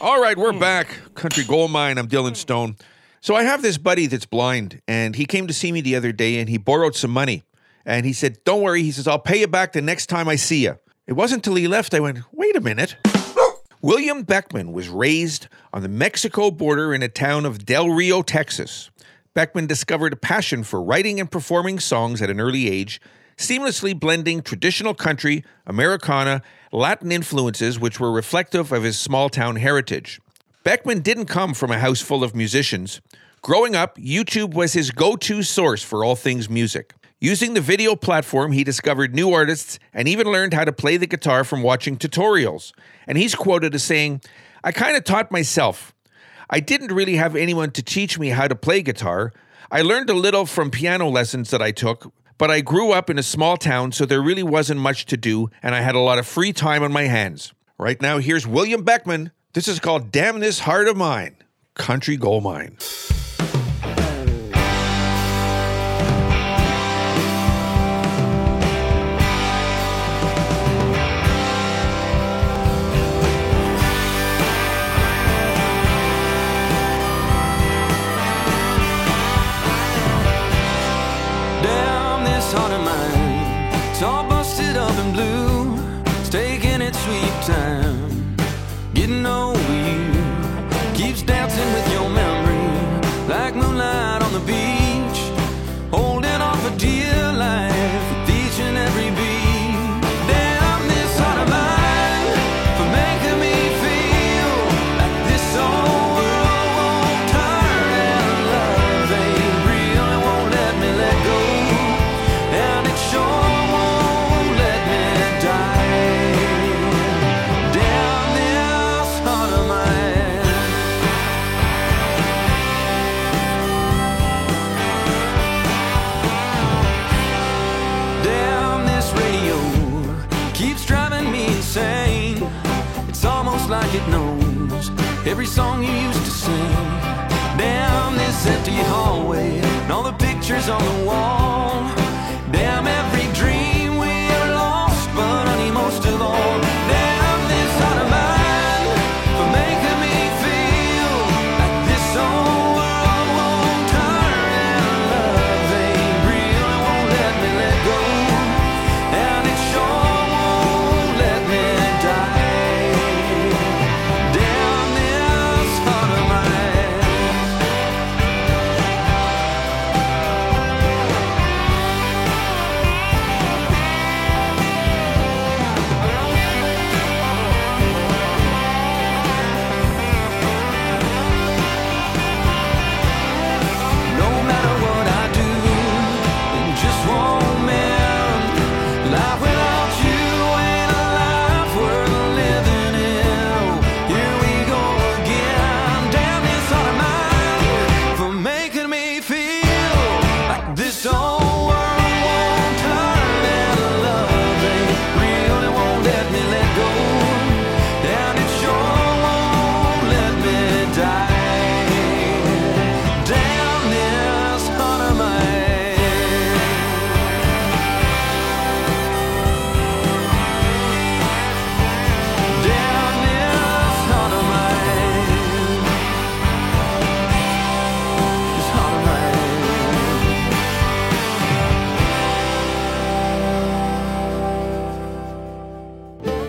All right, we're hmm. back. Country Gold Mine. I'm Dylan hmm. Stone. So I have this buddy that's blind, and he came to see me the other day and he borrowed some money. And he said, Don't worry. He says, I'll pay you back the next time I see you. It wasn't until he left I went, Wait a minute. William Beckman was raised on the Mexico border in a town of Del Rio, Texas. Beckman discovered a passion for writing and performing songs at an early age, seamlessly blending traditional country, Americana, Latin influences which were reflective of his small town heritage. Beckman didn't come from a house full of musicians. Growing up, YouTube was his go to source for all things music. Using the video platform, he discovered new artists and even learned how to play the guitar from watching tutorials. And he's quoted as saying, I kind of taught myself. I didn't really have anyone to teach me how to play guitar. I learned a little from piano lessons that I took, but I grew up in a small town, so there really wasn't much to do, and I had a lot of free time on my hands. Right now, here's William Beckman. This is called Damn This Heart of Mine Country Gold Mine. Like it knows every song you used to sing. Damn, this empty hallway and all the pictures on the wall.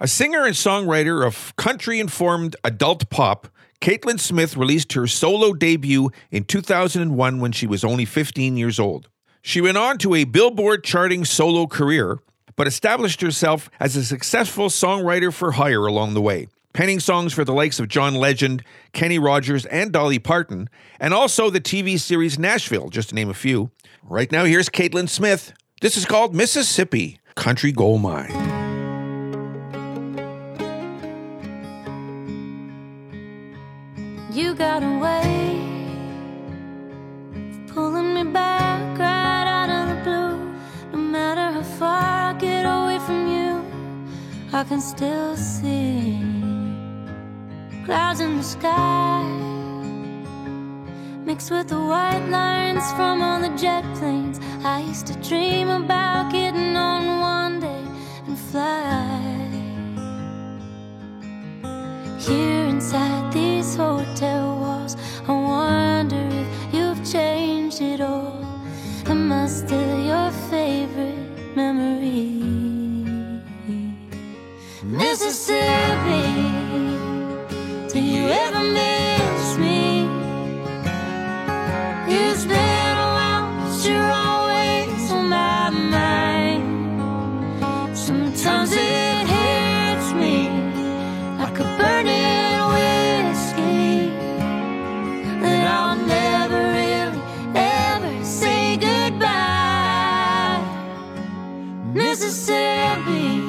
A singer and songwriter of country informed adult pop, Caitlyn Smith released her solo debut in 2001 when she was only 15 years old. She went on to a Billboard charting solo career, but established herself as a successful songwriter for hire along the way, penning songs for the likes of John Legend, Kenny Rogers, and Dolly Parton, and also the TV series Nashville, just to name a few. Right now, here's Caitlyn Smith. This is called Mississippi Country Gold Mine. You got a way of pulling me back right out of the blue. No matter how far I get away from you, I can still see clouds in the sky mixed with the white lines from all the jet planes. I used to dream about getting on one day and fly. Mississippi. Mm.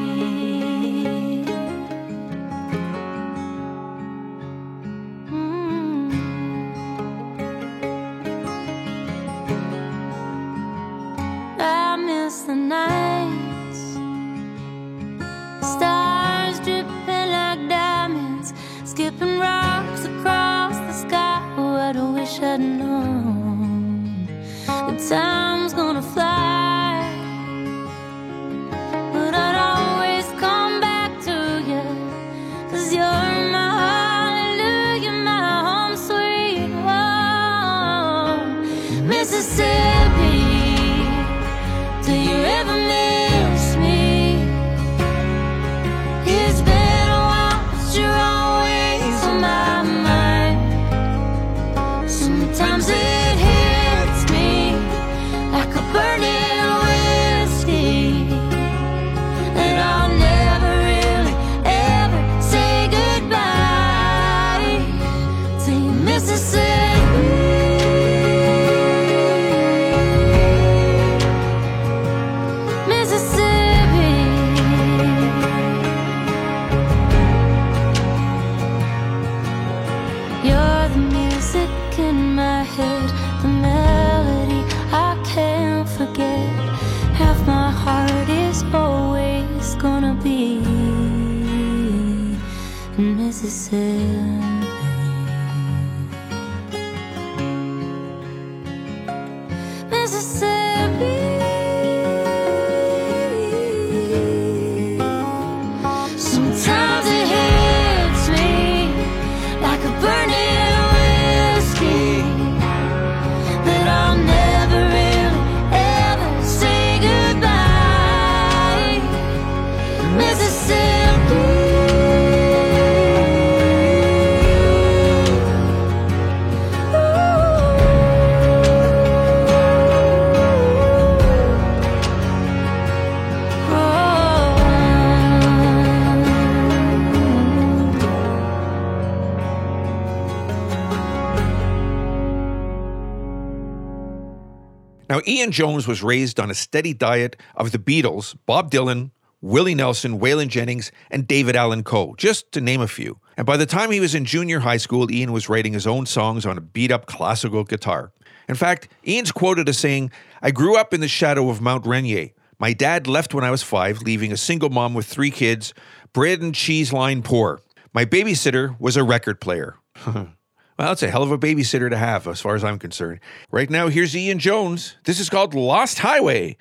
Now, Ian Jones was raised on a steady diet of the Beatles, Bob Dylan, Willie Nelson, Waylon Jennings, and David Allan Coe, just to name a few. And by the time he was in junior high school, Ian was writing his own songs on a beat up classical guitar. In fact, Ian's quoted as saying, I grew up in the shadow of Mount Rainier. My dad left when I was five, leaving a single mom with three kids, bread and cheese line poor. My babysitter was a record player. Well, it's a hell of a babysitter to have, as far as I'm concerned. Right now, here's Ian Jones. This is called Lost Highway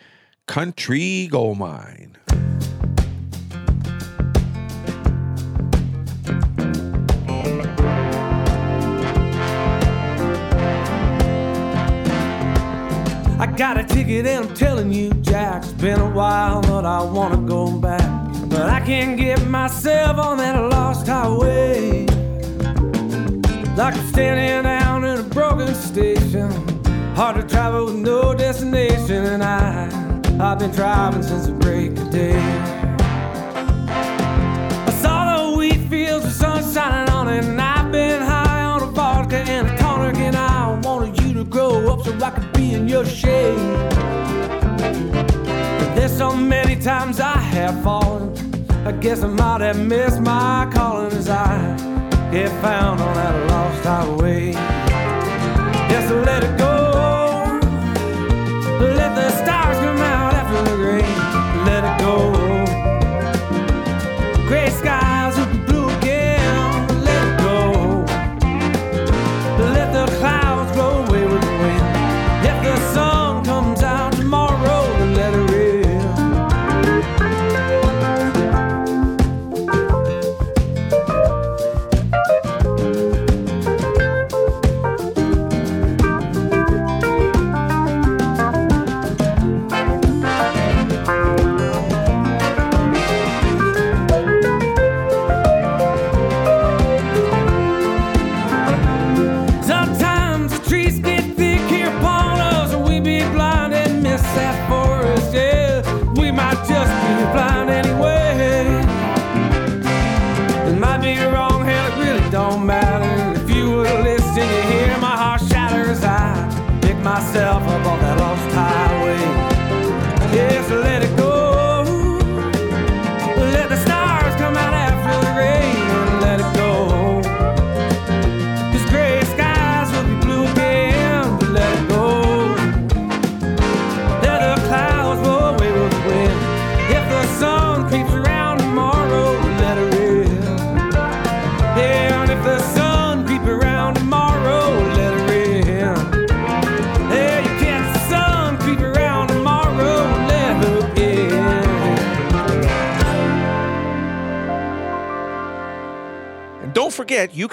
Country Gold Mine. I got a ticket and I'm telling you, Jack, it's been a while, but I wanna go back. But I can't get myself on that lost highway. Like I'm standing down in a broken station. Hard to travel with no destination, and I, I've been driving since the break of day. I saw the wheat fields with sun shining on it, and I've been high on a vodka and a tonic, and I wanted you to grow up so I could be in your shade. There's so many times I have fallen. I guess I might have missed my calling as I Get found on that lost highway.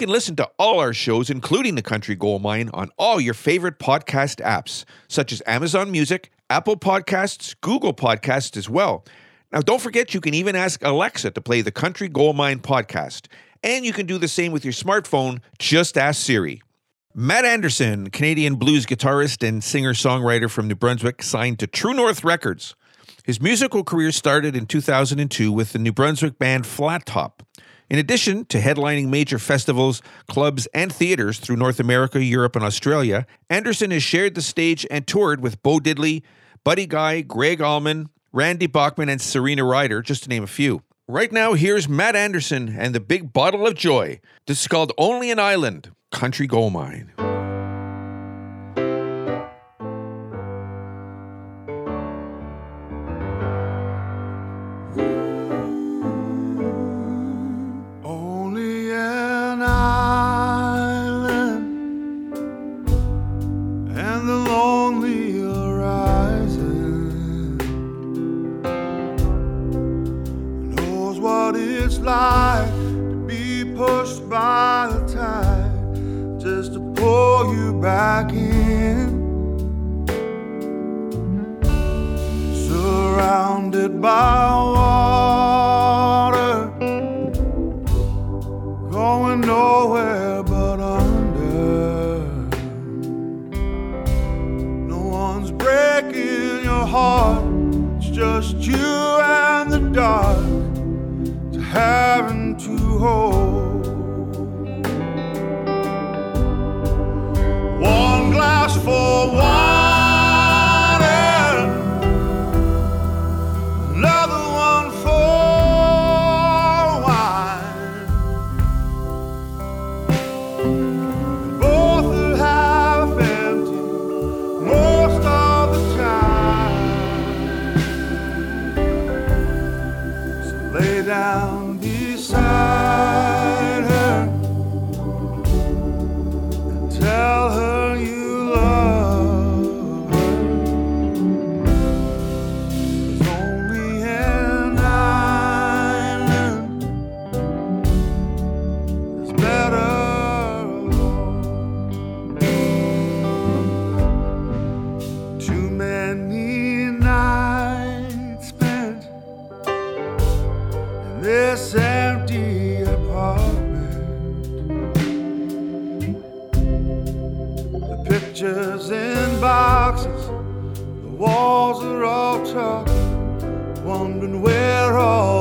Can listen to all our shows, including The Country Gold Mine, on all your favorite podcast apps, such as Amazon Music, Apple Podcasts, Google Podcasts as well. Now, don't forget, you can even ask Alexa to play the Country Gold Mine podcast. And you can do the same with your smartphone. Just ask Siri. Matt Andersen, Canadian blues guitarist and singer songwriter from New Brunswick, signed to True North Records. His musical career started in 2002 with the New Brunswick band Flat Top. In addition to headlining major festivals, clubs, and theaters through North America, Europe, and Australia, Andersen has shared the stage and toured with Bo Diddley, Buddy Guy, Gregg Allman, Randy Bachman, and Serena Ryder, just to name a few. Right now, here's Matt Andersen and the Big Bottle of Joy. This is called Only an Island, Country Gold Mine. What it's like to be pushed by the tide just to pull you back in. Surrounded by water walls are all talking, wondering where all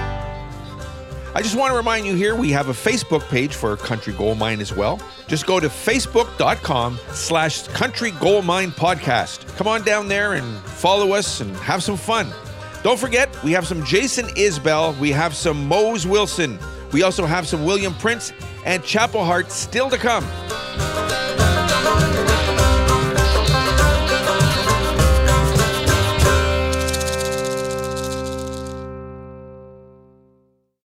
I just want to remind you here we have a Facebook page for Country Gold Mine as well. Just go to facebook.com slash country gold mine podcast. Come on down there and follow us and have some fun. Don't forget, we have some Jason Isbell, we have some Mose Wilson, we also have some William Prince and Chapel Hart still to come.